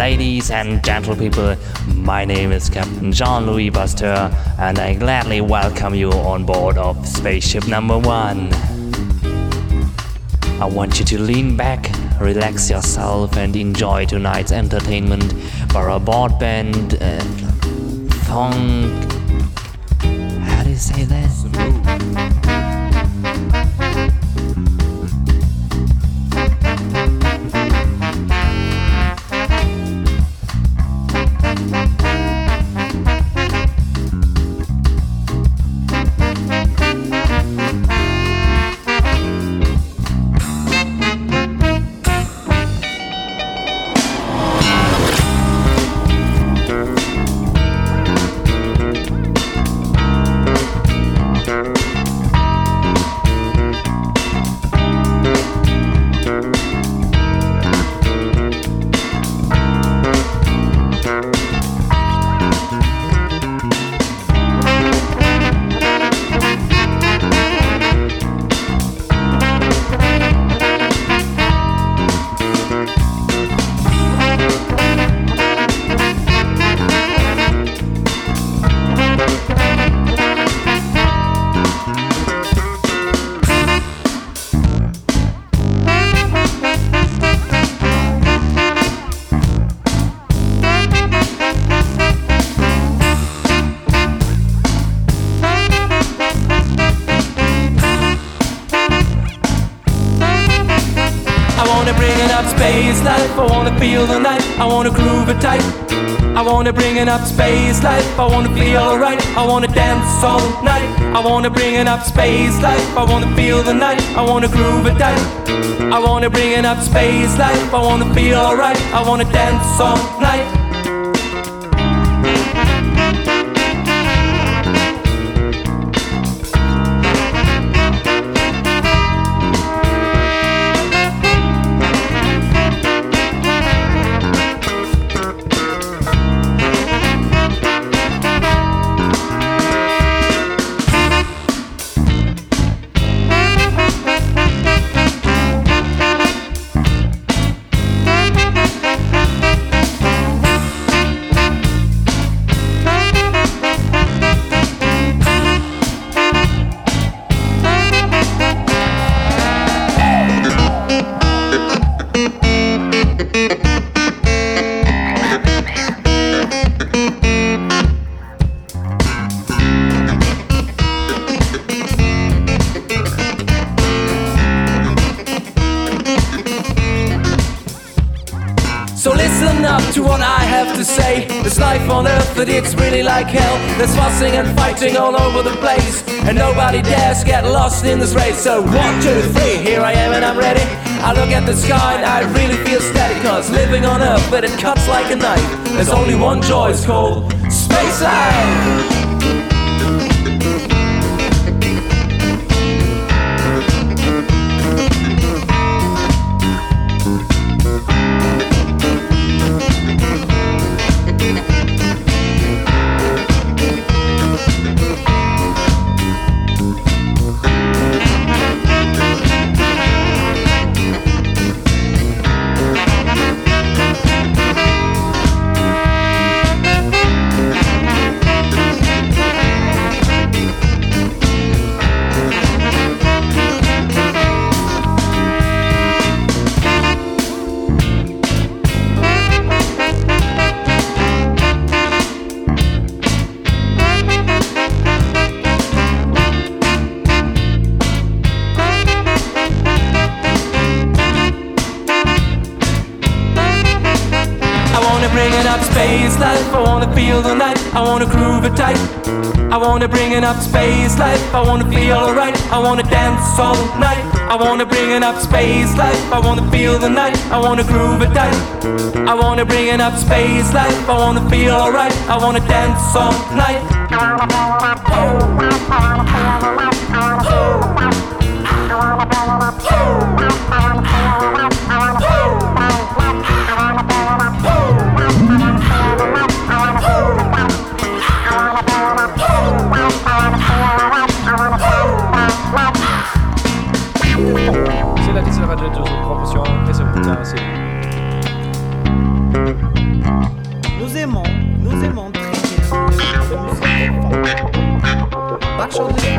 Ladies and gentle people, my name is Captain Jean-Louis Pasteur, and I gladly welcome you on board of Spaceship Number One. I want you to lean back, relax yourself, and enjoy tonight's entertainment for a board band uh, funk. How do you say that? Space life. I wanna feel the night. I wanna groove it tight. I wanna bring it up space life. I wanna feel alright. I wanna dance all night. I wanna bring it up space life. I wanna feel the night. I wanna groove it tight. I wanna bring it up space life. I wanna feel alright. I wanna dance all night. To say. There's life on earth, but it's really like hell. There's fussing and fighting all over the place. And nobody dares get lost in this race. So one, two, three, here I am and I'm ready. I look at the sky and I really feel steady. Cause living on earth, but it cuts like a knife. There's only one joy, it's called space life. Up space life. I wanna feel the night. I wanna groove it tight. I wanna bring it up space life. I wanna feel alright. I wanna dance all night. I wanna bring it up space life. I wanna feel the night. I wanna groove it tight. I wanna bring it up space life. I wanna feel alright. I wanna dance all night. C'est chaude.